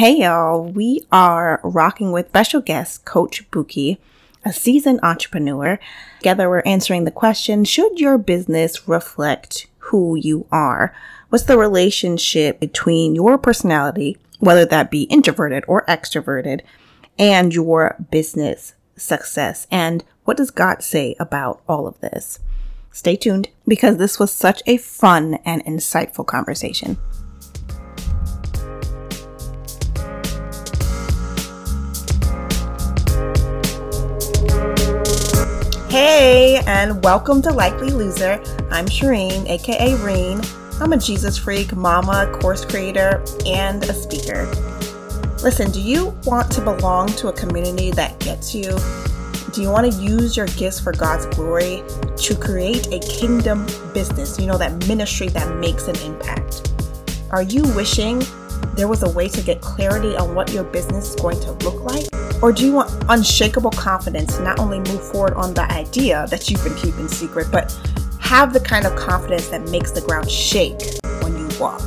Hey y'all, we are rocking with special guest Coach Buki, a seasoned entrepreneur. Together we're answering the question, should your business reflect who you are? What's the relationship between your personality, whether that be introverted or extroverted, and your business success? And what does God say about all of this? Stay tuned because this was such a fun and insightful conversation. Hey, and welcome to Likely Loser. I'm Shireen, aka Reen. I'm a Jesus freak, mama, course creator, and a speaker. Listen, do you want to belong to a community that gets you? Do you want to use your gifts for God's glory to create a kingdom business? You know, that ministry that makes an impact. Are you wishing there was a way to get clarity on what your business is going to look like? Or do you want unshakable confidence to not only move forward on the idea that you've been keeping secret, but have the kind of confidence that makes the ground shake when you walk?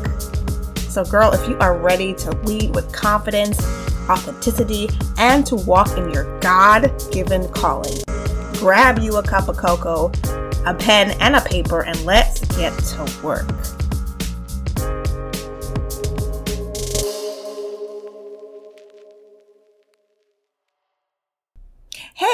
So, girl, if you are ready to lead with confidence, authenticity, and to walk in your God given calling, grab you a cup of cocoa, a pen, and a paper, and let's get to work.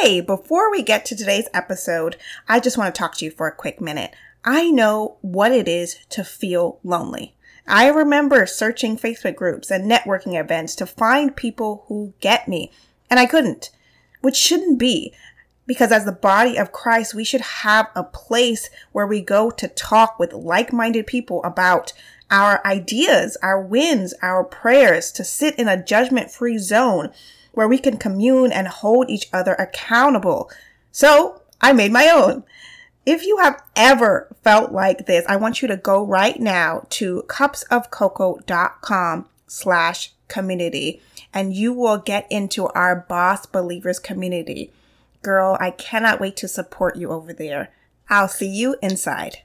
Hey, before we get to today's episode, I just want to talk to you for a quick minute. I know what it is to feel lonely. I remember searching Facebook groups and networking events to find people who get me, and I couldn't, which shouldn't be. Because as the body of Christ, we should have a place where we go to talk with like minded people about our ideas, our wins, our prayers, to sit in a judgment free zone where we can commune and hold each other accountable. So I made my own. If you have ever felt like this, I want you to go right now to cupsofcoco.com slash community and you will get into our boss believers community. Girl, I cannot wait to support you over there. I'll see you inside.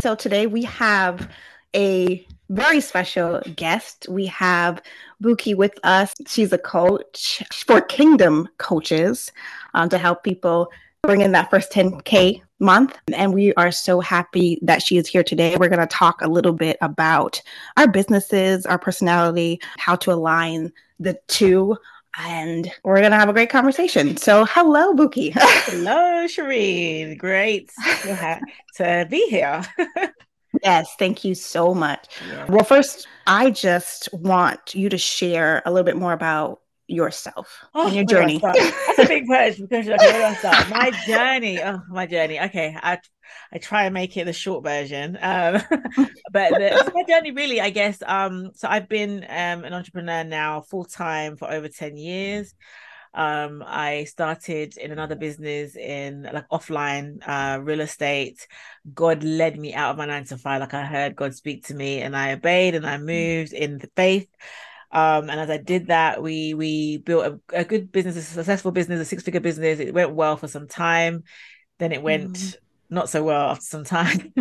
So today we have a very special guest. We have Buki with us. She's a coach for Kingdom Coaches um, to help people bring in that first 10K month. And we are so happy that she is here today. We're going to talk a little bit about our businesses, our personality, how to align the two. And we're going to have a great conversation. So, hello, Buki. hello, Shireen. Great to, have, to be here. Yes, thank you so much. Yeah. Well, first, I just want you to share a little bit more about yourself oh, and your journey. That's a big question because my journey. Oh, my journey. Okay, I I try and make it the short version. Um, but the, my journey, really, I guess. Um, so I've been um an entrepreneur now full time for over ten years um i started in another business in like offline uh real estate. God led me out of my nine to five. Like i heard god speak to me and i obeyed and i mm. moved in the faith. Um and as i did that we we built a, a good business a successful business a six figure business. It went well for some time. Then it went mm. not so well after some time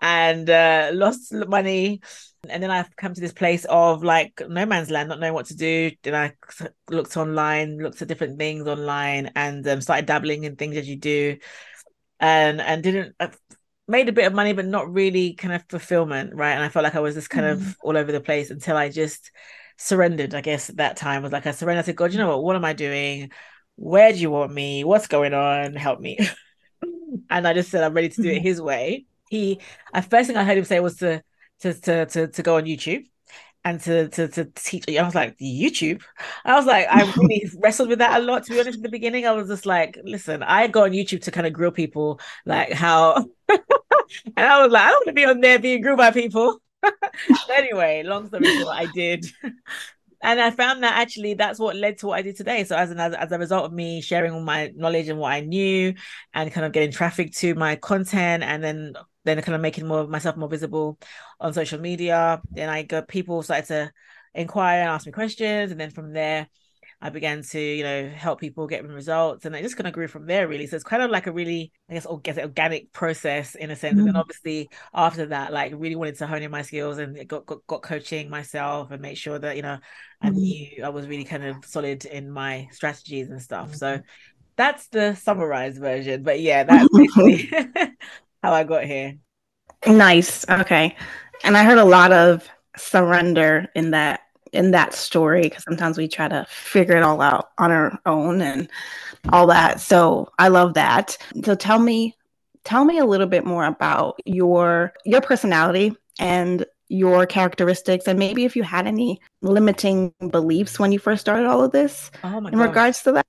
and uh, lost money. And then I've come to this place of like no man's land, not knowing what to do. Then I looked online, looked at different things online, and um, started dabbling in things as you do, and and didn't. I made a bit of money, but not really kind of fulfillment, right? And I felt like I was just kind mm. of all over the place until I just surrendered. I guess at that time was like I surrendered. I said, God, you know what? What am I doing? Where do you want me? What's going on? Help me. and I just said, I'm ready to do it His way he uh, first thing I heard him say was to to to to, to go on YouTube and to, to to teach. I was like, YouTube. I was like, I really wrestled with that a lot. To be honest, in the beginning, I was just like, listen, I go on YouTube to kind of grill people, like how, and I was like, I don't want to be on there being grilled by people. anyway, long story short, I did. And I found that actually that's what led to what I did today. So as an as, as a result of me sharing all my knowledge and what I knew, and kind of getting traffic to my content, and then then kind of making more myself more visible on social media. Then I got people started to inquire and ask me questions, and then from there, I began to, you know, help people get results, and I just kind of grew from there. Really, so it's kind of like a really, I guess, organic process in a sense. Mm-hmm. And then mm-hmm. obviously after that, like really wanted to hone in my skills and got got, got coaching myself and make sure that you know I mm-hmm. knew I was really kind of solid in my strategies and stuff. Mm-hmm. So that's the summarized version. But yeah, that's basically how I got here. Nice. Okay. And I heard a lot of surrender in that in that story because sometimes we try to figure it all out on our own and all that. So I love that. So tell me tell me a little bit more about your your personality and your characteristics and maybe if you had any limiting beliefs when you first started all of this oh in gosh. regards to that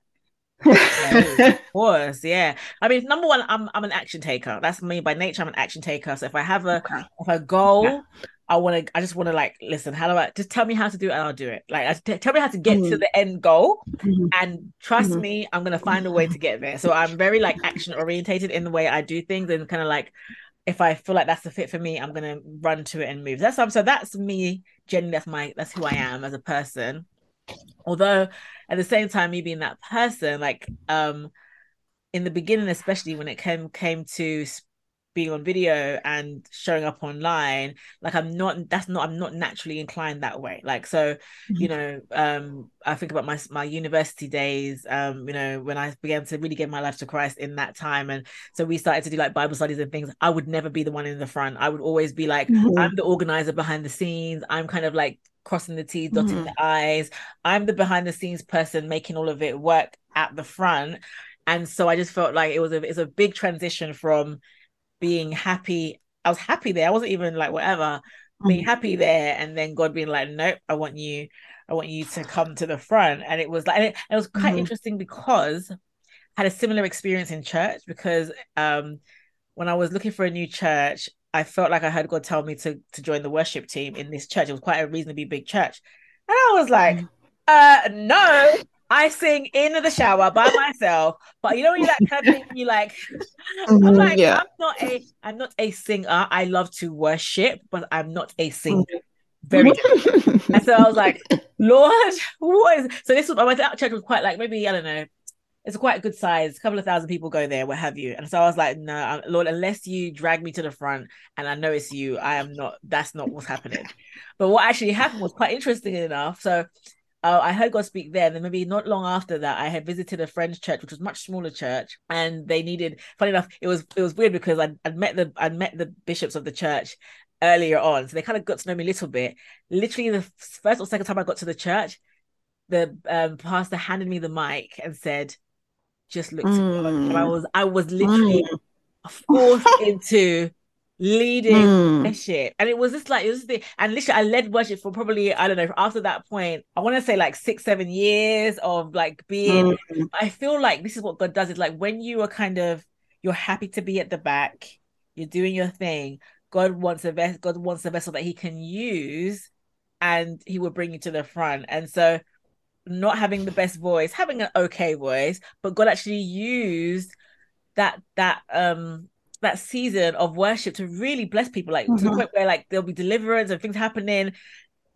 of course, yeah. I mean, number one, I'm I'm an action taker. That's me by nature. I'm an action taker. So if I have a okay. if a goal, yeah. I want to. I just want to like listen. How do I just tell me how to do it and I'll do it. Like, t- tell me how to get mm-hmm. to the end goal, mm-hmm. and trust mm-hmm. me, I'm gonna find a way to get there. So I'm very like action orientated in the way I do things, and kind of like if I feel like that's the fit for me, I'm gonna run to it and move. That's so that's me. Generally, that's my that's who I am as a person. Although at the same time, me being that person, like um in the beginning, especially when it came came to being on video and showing up online like i'm not that's not i'm not naturally inclined that way like so mm-hmm. you know um i think about my my university days um you know when i began to really give my life to christ in that time and so we started to do like bible studies and things i would never be the one in the front i would always be like mm-hmm. i'm the organizer behind the scenes i'm kind of like crossing the T's, dotting mm-hmm. the I's. I'm the behind the scenes person making all of it work at the front. And so I just felt like it was a it's a big transition from being happy. I was happy there. I wasn't even like whatever, mm-hmm. being happy there, and then God being like, Nope, I want you, I want you to come to the front. And it was like it, it was quite mm-hmm. interesting because I had a similar experience in church because um when I was looking for a new church, I felt like I heard God tell me to to join the worship team in this church. It was quite a reasonably big church. And I was like, mm. uh no, I sing in the shower by myself. But you know when you like kind of you like I'm mm-hmm, like, yeah. I'm not a I'm not a singer. I love to worship, but I'm not a singer. Very different. and so I was like, Lord, what is so this was my church was quite like maybe I don't know it's a quite a good size. A couple of thousand people go there, what have you. And so I was like, no, Lord, unless you drag me to the front and I know it's you, I am not. That's not what's happening. but what actually happened was quite interesting enough. So uh, I heard God speak there. Then maybe not long after that, I had visited a friend's church, which was much smaller church, and they needed. Funny enough, it was it was weird because I'd, I'd met the I'd met the bishops of the church earlier on, so they kind of got to know me a little bit. Literally, the first or second time I got to the church, the um, pastor handed me the mic and said, just looked mm. I was I was literally mm. forced into leading mm. worship. And it was just like it was the and literally I led worship for probably, I don't know, after that point, I want to say like six, seven years of like being mm. I feel like this is what God does, is like when you are kind of you're happy to be at the back, you're doing your thing. God wants a vessel, God wants a vessel that he can use and he will bring you to the front. And so not having the best voice, having an okay voice, but God actually used that that um that season of worship to really bless people, like mm-hmm. to the mm-hmm. point where like there'll be deliverance and things happening.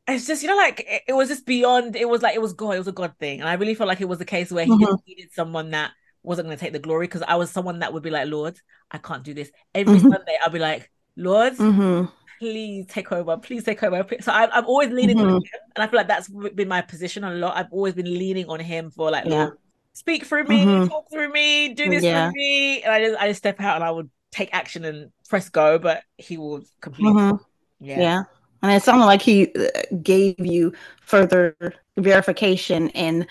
It's just, you know, like it, it, was just beyond, it was like it was God, it was a God thing. And I really felt like it was the case where mm-hmm. he needed someone that wasn't going to take the glory because I was someone that would be like, Lord, I can't do this. Every mm-hmm. Sunday, I'll be like, Lord, mm-hmm please take over, please take over. So I, am always leaning mm-hmm. on him, and I feel like that's been my position a lot. I've always been leaning on him for like, yeah. speak through me, mm-hmm. talk through me, do this yeah. for me, and I just I just step out and I would take action and press go, but he will complete. Mm-hmm. Yeah. yeah. And it sounded like he uh, gave you further verification in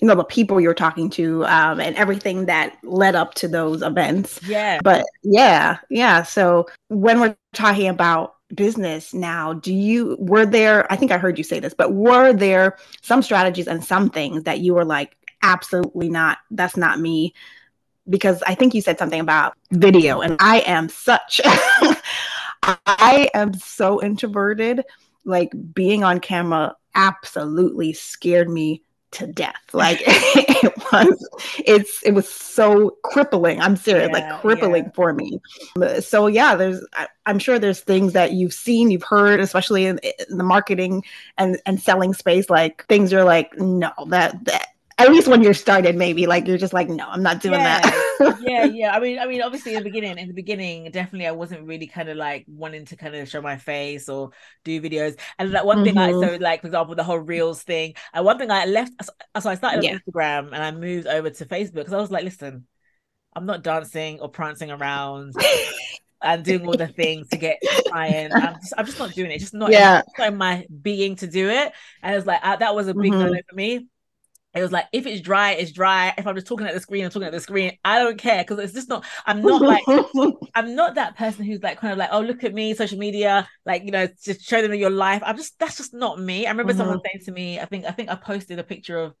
you know the people you're talking to um, and everything that led up to those events yeah but yeah yeah so when we're talking about business now do you were there i think i heard you say this but were there some strategies and some things that you were like absolutely not that's not me because i think you said something about video and i am such i am so introverted like being on camera absolutely scared me to death. Like it was, it's it was so crippling. I'm serious, yeah, like crippling yeah. for me. So yeah, there's I, am sure there's things that you've seen, you've heard, especially in, in, the marketing and and selling space. Like things are like, no, that that at least when you're started, maybe like you're just like, no, I'm not doing yeah. that. yeah, yeah. I mean, I mean, obviously in the beginning, in the beginning, definitely I wasn't really kind of like wanting to kind of show my face or do videos. And that one mm-hmm. thing I so like, for example, the whole reels thing. And one thing I left, so I started yeah. on Instagram and I moved over to Facebook because I was like, listen, I'm not dancing or prancing around. and doing all the things to get clients. I'm just, I'm just not doing it. It's just not, yeah. not my being to do it. And it was like uh, that was a big mm-hmm. no for me it was like if it's dry it's dry if i'm just talking at the screen i'm talking at the screen i don't care because it's just not i'm not like i'm not that person who's like kind of like oh look at me social media like you know just show them your life i'm just that's just not me i remember mm-hmm. someone saying to me i think i think i posted a picture of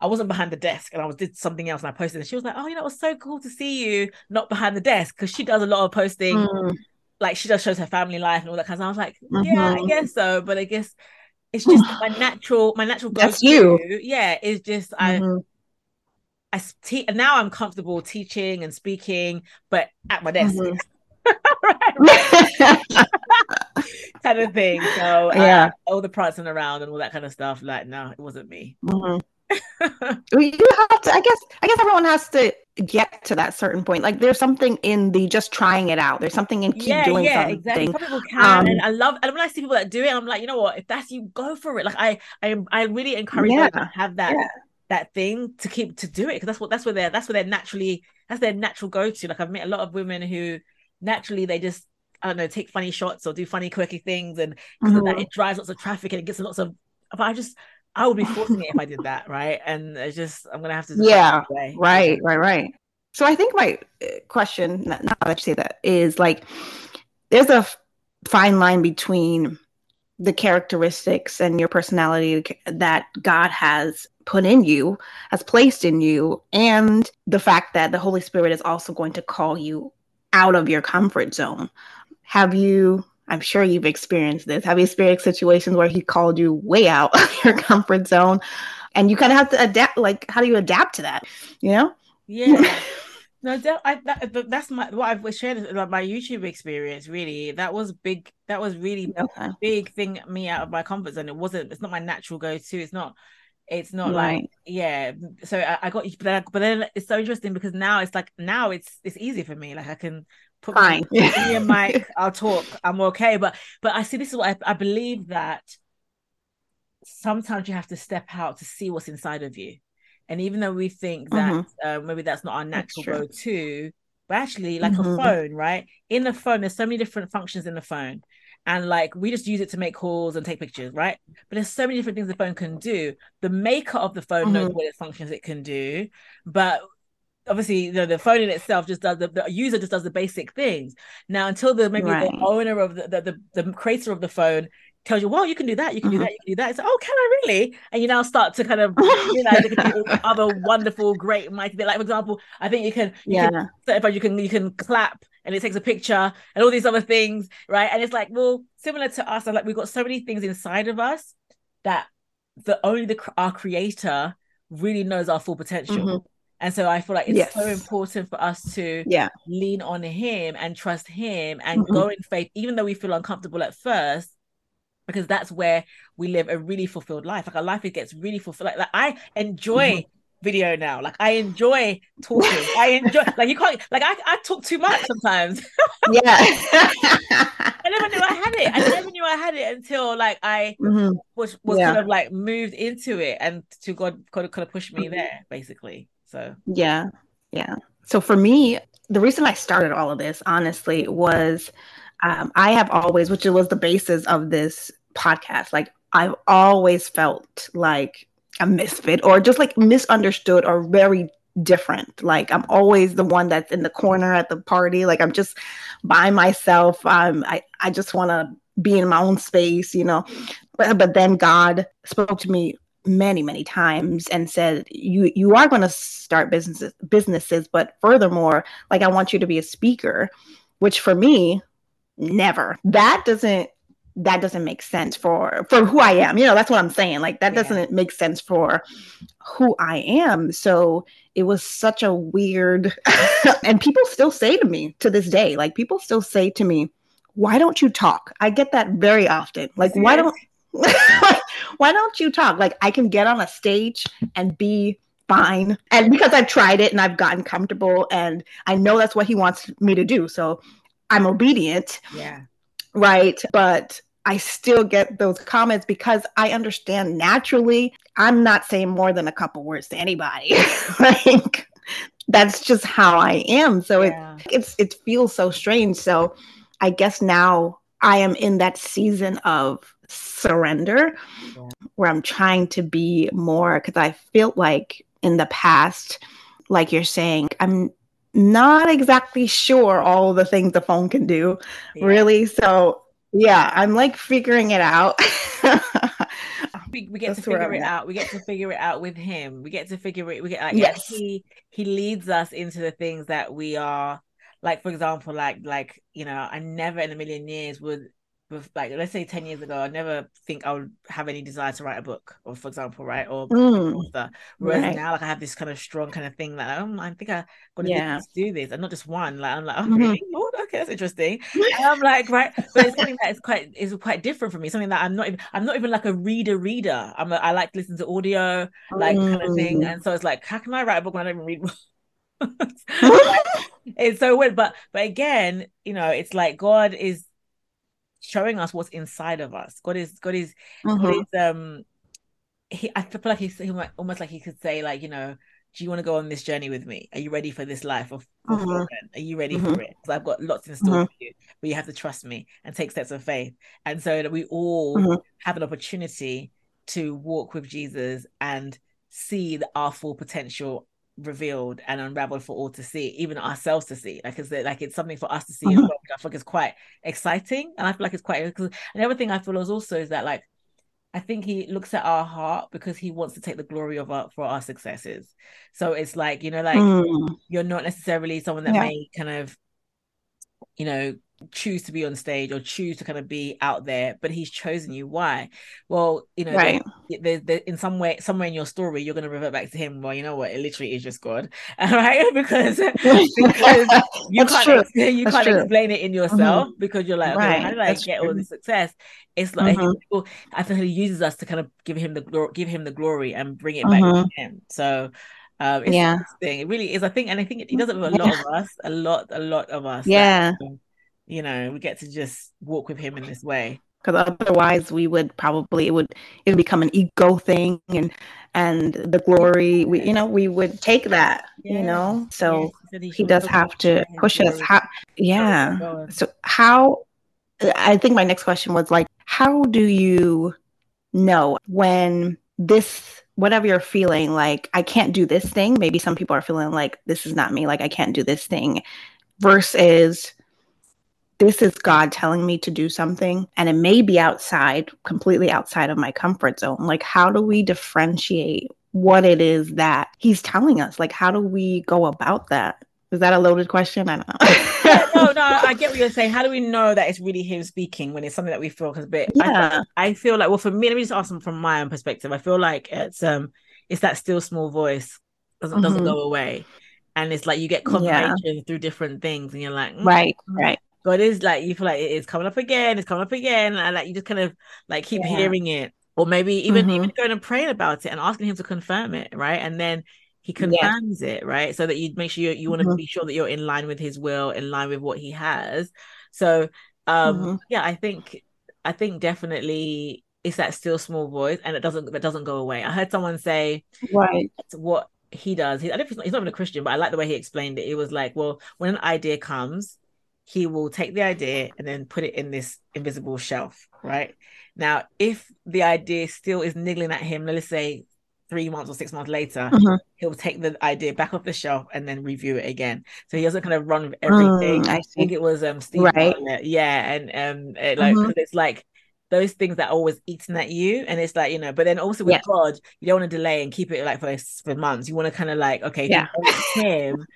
I wasn't behind the desk and I was did something else and I posted and she was like, Oh, you know, it was so cool to see you not behind the desk because she does a lot of posting, mm. like she does shows her family life and all that kind of stuff. I was like, mm-hmm. Yeah, I guess so. But I guess it's just my natural my natural that's you. Yeah it's just mm-hmm. i i te- now i'm comfortable teaching and speaking but at my desk. Mm-hmm. kind of thing. So yeah. uh, all the prancing around and all that kind of stuff like no it wasn't me. Mm-hmm. You have to i guess i guess everyone has to get to that certain point like there's something in the just trying it out there's something in keep yeah, doing yeah, something exactly. Some people can um, and i love and when i see people that do it i'm like you know what if that's you go for it like i i, I really encourage yeah, them to have that yeah. that thing to keep to do it because that's what that's where they're that's where they're naturally that's their natural go-to like i've met a lot of women who naturally they just I don't know, take funny shots or do funny, quirky things, and because mm-hmm. that, it drives lots of traffic and it gets lots of. But I just, I would be forcing it if I did that, right? And it's just I'm gonna have to. Yeah. Right. Right. Right. So I think my uh, question, now that you say that, is like there's a fine line between the characteristics and your personality that God has put in you, has placed in you, and the fact that the Holy Spirit is also going to call you out of your comfort zone. Have you I'm sure you've experienced this. Have you experienced situations where he called you way out of your comfort zone and you kind of have to adapt? Like, how do you adapt to that? You know? Yeah. no, I, that, that's my what I've shared like my YouTube experience. Really, that was big. That was really okay. big thing me out of my comfort zone. It wasn't. It's not my natural go to. It's not. It's not right. like yeah. So I, I got, but then, but then it's so interesting because now it's like now it's it's easy for me. Like I can put Fine. me, me and mic, I'll talk. I'm okay. But but I see this is what I, I believe that sometimes you have to step out to see what's inside of you. And even though we think that mm-hmm. uh, maybe that's not our natural go-to, but actually, like mm-hmm. a phone, right? In the phone, there's so many different functions in the phone. And like we just use it to make calls and take pictures, right? But there's so many different things the phone can do. The maker of the phone mm-hmm. knows what it functions it can do, but obviously the, the phone in itself just does the, the user just does the basic things. Now until the maybe right. the owner of the, the, the the creator of the phone tells you well you can do that you can mm-hmm. do that you can do that. It's like, oh can i really? And you now start to kind of you can do other wonderful great mighty things like for example i think you can you yeah. can, you can you can clap and it takes a picture and all these other things right? And it's like well similar to us like we've got so many things inside of us that the only the our creator really knows our full potential. Mm-hmm. And so I feel like it's yes. so important for us to yeah. lean on him and trust him and mm-hmm. go in faith, even though we feel uncomfortable at first, because that's where we live a really fulfilled life. Like our life, it gets really fulfilled. Like, like I enjoy mm-hmm. video now. Like I enjoy talking. I enjoy like you can't like I, I talk too much sometimes. yeah. I never knew I had it. I never knew I had it until like I mm-hmm. was was yeah. kind of like moved into it and to God kind of kind of pushed me there basically. So yeah, yeah. So for me, the reason I started all of this, honestly, was um, I have always, which was the basis of this podcast, like I've always felt like a misfit or just like misunderstood or very different. Like I'm always the one that's in the corner at the party. Like I'm just by myself. Um, I I just want to be in my own space, you know. But but then God spoke to me many many times and said you you are going to start businesses businesses but furthermore like i want you to be a speaker which for me never that doesn't that doesn't make sense for for who I am. You know, that's what I'm saying. Like that Yeah. doesn't make sense for who I am. So it was such a weird and people still say to me to this day, like people still say to me, why don't you talk? I get that very often. Like why don't why don't you talk? Like I can get on a stage and be fine. And because I've tried it and I've gotten comfortable and I know that's what he wants me to do. So I'm obedient Yeah. right? But I still get those comments because I understand naturally I'm not saying more than a couple words to anybody. like that's just how I am. So Yeah. it it's it feels so strange. So I guess now I am in that season of surrender Yeah. where I'm trying to be more because I feel like in the past, like you're saying, I'm not exactly sure all the things the phone can do Yeah. really so yeah i'm like figuring it out we, we get That's to figure it at. out. We get to figure it out with him. We get to figure it. We get like Yes. he he leads us into the things that we are like. For example, like like you know, I never in a million years would. Like let's say 10 years ago i never think i would have any desire to write a book or for example right or Mm, author whereas right. now like i have this kind of strong kind of thing that um, i think i'm gonna Yeah. do, this and not just one like i'm like oh Mhm. really Lord, okay that's interesting and I'm like, right, but it's something that is quite is quite different for me. Something that I'm not even I'm not even like a reader reader. I'm a, I like to listen to audio, like kind of thing. Mm. And so it's like, how can I write a book when I don't even read it's so weird. But but again, you know, it's like God is showing us what's inside of us. God is God is God Mhm. is um he I feel like he's he might, almost like he could say, like, you know, do you want to go on this journey with me? Are you ready for this life of Mhm. Are you ready Mhm. for it? Because I've got lots in store Mhm. for you, but you have to trust me and take steps of faith. And so that we all Mhm. have an opportunity to walk with Jesus and see the, our full potential revealed and unraveled for all to see, even ourselves to see. Like, is it like it's something for us to see Mhm. well? which I think it's quite exciting, and I feel like it's quite. Because another thing I feel is also is that like I think he looks at our heart because he wants to take the glory of our for our successes. So it's like you know, like Mm. you're not necessarily someone that Yeah. may kind of, you know, choose to be on stage or choose to kind of be out there, but he's chosen you. Why? Well, you know, Right. There, there, in some way, somewhere in your story, you're going to revert back to him. Well, you know what? It literally is just God, right? because because you can't true. you That's can't true. explain it in yourself because you're like, okay, well, how Right. did I That's get all true. this success? It's like Mhm. people, I feel he uses us to kind of give him the glory, give him the glory, and bring it back to him. So. Um, it's Yeah. interesting. It really is. I think, and I think he does it with a lot of us, a lot, a lot of us. Yeah. um, you know, we get to just walk with him in this way. Because otherwise, we would probably it would it would become an ego thing, and and the glory. We you know we would take that. Yeah. You know. So Yes, he said he he shall does have to push us. How? Yeah. So how? I think my next question was like, how do you know when this whatever you're feeling like I can't do this thing? Maybe some people are feeling like this is not me. Like I can't do this thing, versus this is God telling me to do something and it may be outside, completely outside of my comfort zone. Like, how do we differentiate what it is that He's telling us? Like, how do we go about that? Is that a loaded question? I don't know. no, no, I get what you're saying. How do we know that it's really him speaking when it's something that we feel? Because, but I, yeah. I feel like, well, for me, let me just ask them from my own perspective. I feel like it's um, it's that still small voice doesn't doesn't Mhm. go away, and it's like you get Yeah. confirmation through different things, and you're like, mm, Right. Right. God is like you feel like it is coming up again, it's coming up again, and like you just kind of like keep Yeah. hearing it, or maybe even Mhm. even going and praying about it and asking him to confirm it, right? And then he confirms it, right? So that you make sure you, you want to Mhm. be sure that you're in line with his will, in line with what he has. So um Mhm. yeah, I think I think definitely it's that still small voice and it doesn't that doesn't go away. I heard someone say Right. what he does. He, I don't, he's not even a Christian, but I like the way he explained it. It was like, well, when an idea comes, he will take the idea and then put it in this invisible shelf, right? Now, if the idea still is niggling at him, let's say three months or six months later, Mhm. he'll take the idea back off the shelf and then review it again. So he doesn't kind of run with everything. Mm, I I think it was um Steve Right. Yeah, and um it, like because it's like those things that are always eating at you, and it's like you know. But then also with Yes. God, you don't want to delay and keep it like for for months. You want to kind of like okay, Yeah. you know it's Him,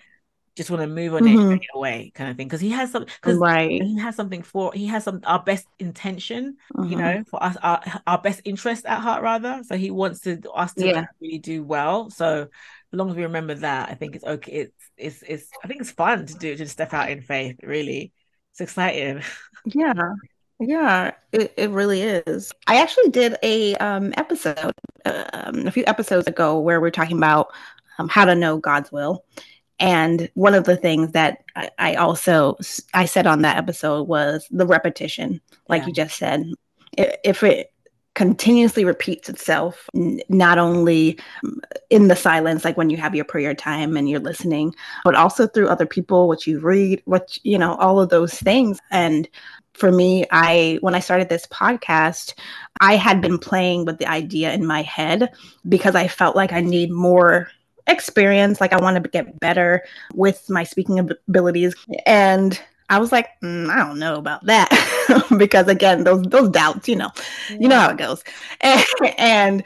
just want to move on mm-hmm. it away kind of thing because he has some because right he has something for he has some our best intention mm-hmm. you know for us our, our best interest at heart rather so he wants to us to yeah. really do well so as long as we remember that i think it's okay it's it's it's i think it's fun to do to step out in faith really it's exciting yeah yeah, it, it really is. I actually did a um, episode um, a few episodes ago where we are talking about um, how to know God's will, and one of the things that I, I also I said on that episode was the repetition, like yeah. you just said. If it continuously repeats itself, not only mm, in the silence, like when you have your prayer time and you're listening, but also through other people, what you read, what you know, all of those things. And for me, I when I started this podcast, I had been playing with the idea in my head because I felt like I need more experience. Like I want to get better with my speaking abilities. And I was like, mm, I don't know about that because again, those those doubts, you know, yeah. you know how it goes. And, and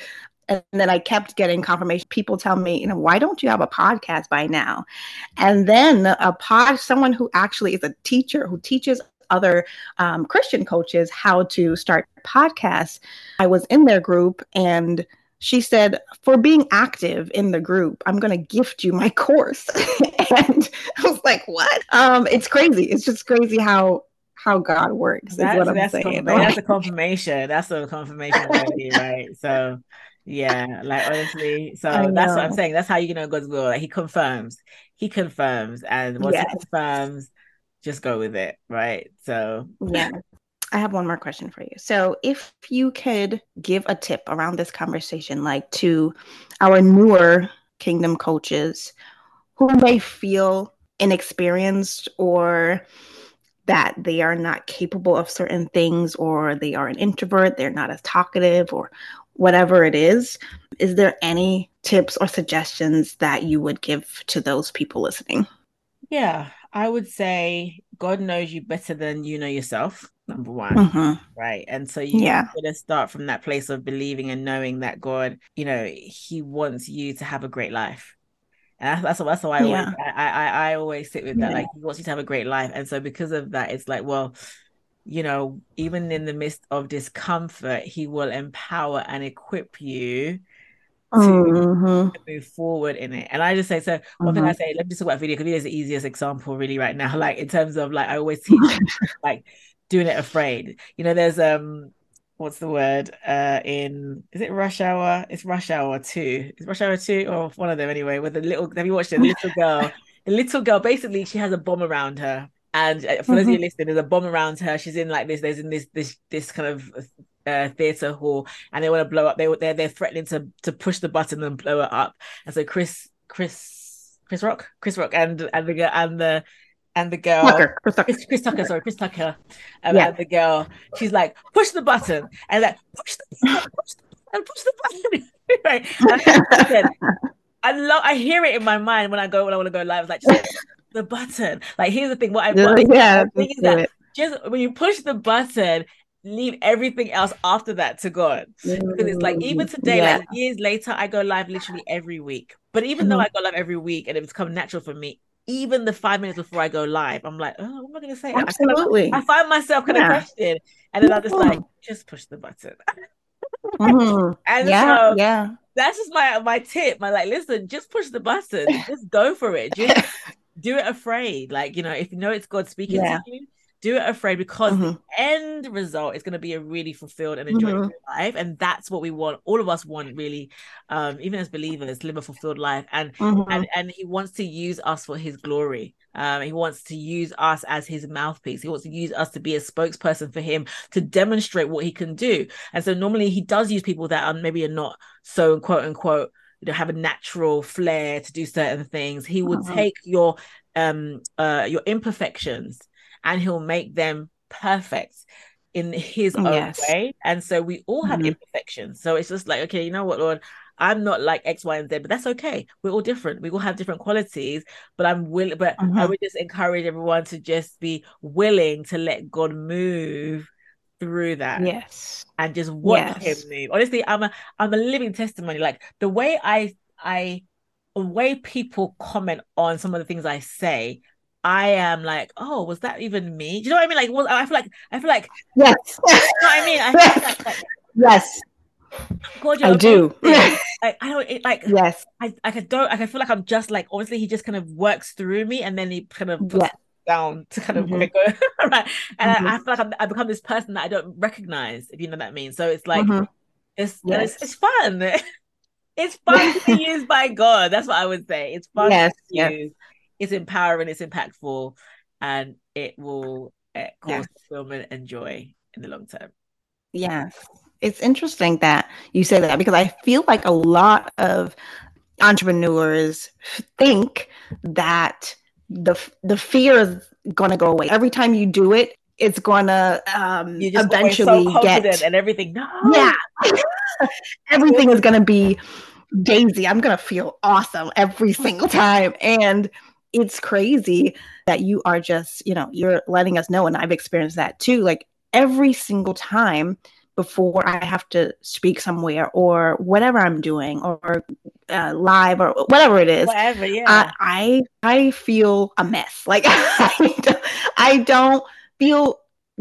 and then I kept getting confirmation. People tell me, you know, why don't you have a podcast by now? And then a pod, someone who actually is a teacher who teaches other um, Christian coaches how to start podcasts. I was in their group and she said, for being active in the group, I'm going to gift you my course. and I was like, what? Um, it's crazy. It's just crazy how how God works. That's, what I'm that's saying. that's a confirmation. That's a confirmation already, right? So yeah, like honestly, so that's what I'm saying. That's how you know God's will. Like he confirms. He confirms. And once yes. he confirms, just go with it, right? So yeah. I have one more question for you. So, if you could give a tip around this conversation, like to our newer kingdom coaches who may feel inexperienced or that they are not capable of certain things, or they are an introvert, they're not as talkative, or whatever it is, is there any tips or suggestions that you would give to those people listening? Yeah, I would say God knows you better than you know yourself number one mm-hmm. right and so you yeah. to start from that place of believing and knowing that god you know he wants you to have a great life and that's, that's, why I, yeah. always, I, I I always sit with that yeah. like he wants you to have a great life and so because of that it's like well you know even in the midst of discomfort he will empower and equip you to mm-hmm. move forward in it. And I just say, so one mm-hmm. thing I say, let me just talk about video because video is the easiest example really right now. Like in terms of like I always teach like doing it afraid. You know, there's um what's the word uh in is it rush hour? It's rush hour two. It's rush hour two? Or one of them anyway with the little have you watched it? The little girl. The little girl basically she has a bomb around her. And uh, for those mm-hmm. of you mm-hmm. listening there's a bomb around her. She's in like this there's in this this this kind of uh, theater hall and they want to blow up. They they're, they're threatening to to push the button and blow it up. And so chris chris chris rock? Chris rock and and the and the and the girl Tucker, Chris, Tucker. Chris, Chris Tucker, sorry, Chris Tucker, and, yeah. the girl, she's like, push the button, and like push the button, push the button, push the button. right. I, said, I love I hear it in my mind when I go when I want to go live. It's like the button. Like here's the thing, what I want yeah, the thing is that just when you push the button, leave everything else after that to God. Because it's like even today, yeah. like years later, I go live literally every week. But even mm-hmm. though I go live every week and it's come natural for me, even the five minutes before I go live, I'm like, oh, what am I going to say? Absolutely. I, I, find myself kind yeah. of question, and then I'm just like, just push the button. mm-hmm. And yeah, so yeah. That's just my my tip. My like, listen, just push the button. just go for it. Just do it afraid. Like you know, if you know it's God speaking yeah. to you, do it afraid because mm-hmm. the end result is going to be a really fulfilled and enjoyable mm-hmm. life and that's what we want all of us want really um even as believers live a fulfilled life and mm-hmm. and and he wants to use us for his glory um, he wants to use us as his mouthpiece. He wants to use us to be a spokesperson for him to demonstrate what he can do. And so normally he does use people that are maybe are not so quote unquote you know have a natural flair to do certain things. He would mm-hmm. take your um uh your imperfections and he'll make them perfect in his own yes. way. And so we all have mm-hmm. imperfections. So it's just like, okay, you know what, Lord, I'm not like X, Y, and Z, but that's okay. We're all different. We all have different qualities. But I'm willing, but mm-hmm. I would just encourage everyone to just be willing to let God move through that. Yes. And just watch yes. him move. Honestly, I'm a I'm a living testimony. Like the way I I the way people comment on some of the things I say, I am like, oh, was that even me? Do you know what I mean? Like, was I feel like I feel like yes. You know what I mean? I feel like, like yes. God, I do. like, I don't it, like. Yes. I I don't. I feel like I'm just like. Obviously, he just kind of works through me, and then he kind of puts yes. down to kind of mm-hmm. go right. And mm-hmm. I, I, feel like I'm, I become this person that I don't recognize, if you know what I mean. So it's like mm-hmm. it's, yes. it's it's fun. it's fun to be used by God. That's what I would say. It's fun yes. to yes. use. It's empowering. It's impactful, and it will uh, cause yes. fulfillment and joy in the long term. Yes it's interesting that you say that because I feel like a lot of entrepreneurs think that the the fear is going to go away every time you do it. It's going to um, eventually so get and everything. No, yeah, everything is going to be Daisy. I'm going to feel awesome every single time, and it's crazy that you are just you know you're letting us know, and I've experienced that too. Like every single time before I have to speak somewhere or whatever I'm doing or uh, live or whatever it is. Whatever, yeah. Uh, I I feel a mess. Like I don't, I don't feel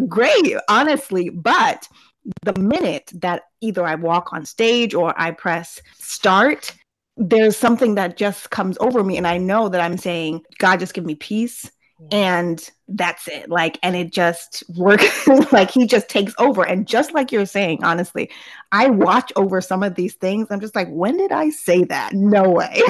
great, honestly. But the minute that either I walk on stage or I press start, there's something that just comes over me, and I know that I'm saying, God, just give me peace and that's it like and it just works like he just takes over and just like you're saying honestly i watch over some of these things i'm just like when did i say that no way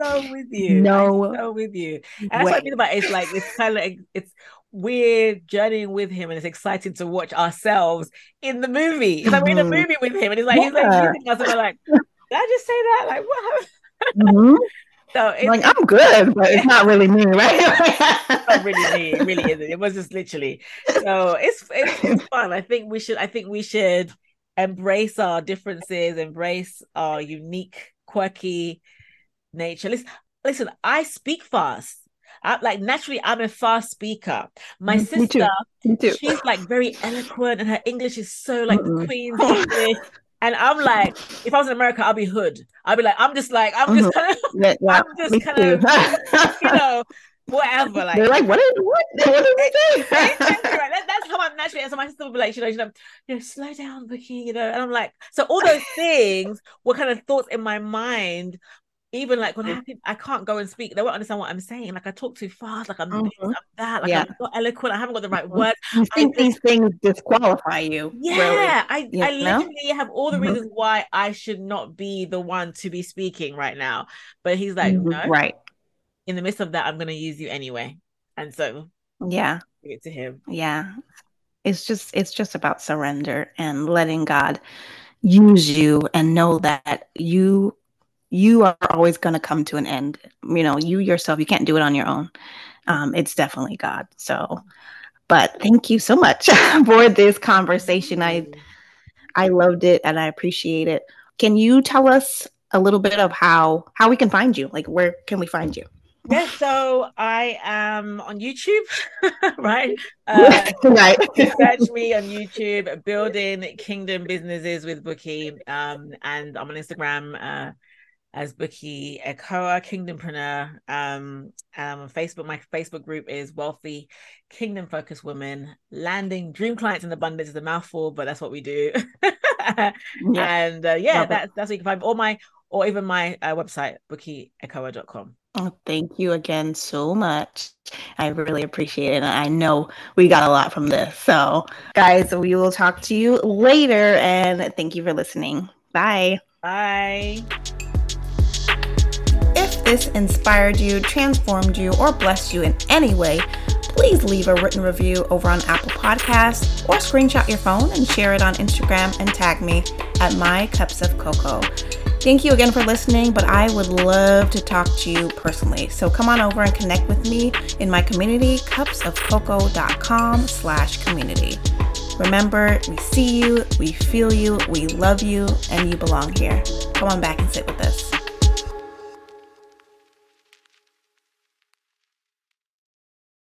so with you no I'm so with you and that's way. what i mean about it. it's like it's kind of like it's we're journeying with him and it's exciting to watch ourselves in the movie it's like we're in a mm-hmm. movie with him and he's like yeah. he's like using us and we're like did i just say that like what mm-hmm. So it's like I'm good, but it's not really me, right? not really me. It really isn't. It was just literally. So it's, it's it's fun. I think we should. I think we should embrace our differences, embrace our unique, quirky nature. Listen, listen. I speak fast. I, like naturally, I'm a fast speaker. My sister, Me too. Me too. she's like very eloquent, and her English is so like mm-hmm. the Queen's English. And I'm like, if I was in America, I'll be hood. I'll be like, I'm just like, I'm just kind of, yeah, yeah, I'm just kind of, you know, whatever. Like, they're like, what is what? What is it? that, that's how I'm naturally. And so my sister will be like, you know, you know, you know, slow down, Vicky, you know. And I'm like, so all those things were kind of thoughts in my mind even like when I, I can't go and speak, they won't understand what I'm saying. Like I talk too fast, like I'm, mm-hmm. this, I'm that, like yeah. I'm not eloquent, I haven't got the right mm-hmm. words. You think I, these things disqualify you. Yeah, really. I, you I literally have all the mm-hmm. reasons why I should not be the one to be speaking right now. But he's like, mm-hmm. no, right. In the midst of that, I'm gonna use you anyway. And so yeah. Give it to him. Yeah. It's just it's just about surrender and letting God use you and know that you you are always going to come to an end. You know, you yourself, you can't do it on your own. Um, it's definitely God. So, but thank you so much for this conversation. I I loved it and I appreciate it. Can you tell us a little bit of how how we can find you? Like, where can we find you? Yeah, so I am on YouTube, right? Uh, right. search me on YouTube, building kingdom businesses with Buki, um, and I'm on Instagram. Uh, as Buki Ekeowa, Kingdompreneur. Um, um, on Facebook, my Facebook group is Wealthy Kingdom Focused Women. Landing Dream Clients in Abundance is a mouthful, but that's what we do. yeah. And uh, yeah, that's that's what you can find. Or my, or even my uh, website, bukiekeowa.com. Oh, thank you again so much. I really appreciate it. And I know we got a lot from this. So, guys, we will talk to you later. And thank you for listening. Bye. Bye this inspired you, transformed you, or blessed you in any way, please leave a written review over on Apple Podcasts or screenshot your phone and share it on Instagram and tag me at My Cups of Coco. Thank you again for listening, but I would love to talk to you personally. So come on over and connect with me in my community, cupsofcoco.com slash community. Remember, we see you, we feel you, we love you, and you belong here. Come on back and sit with us.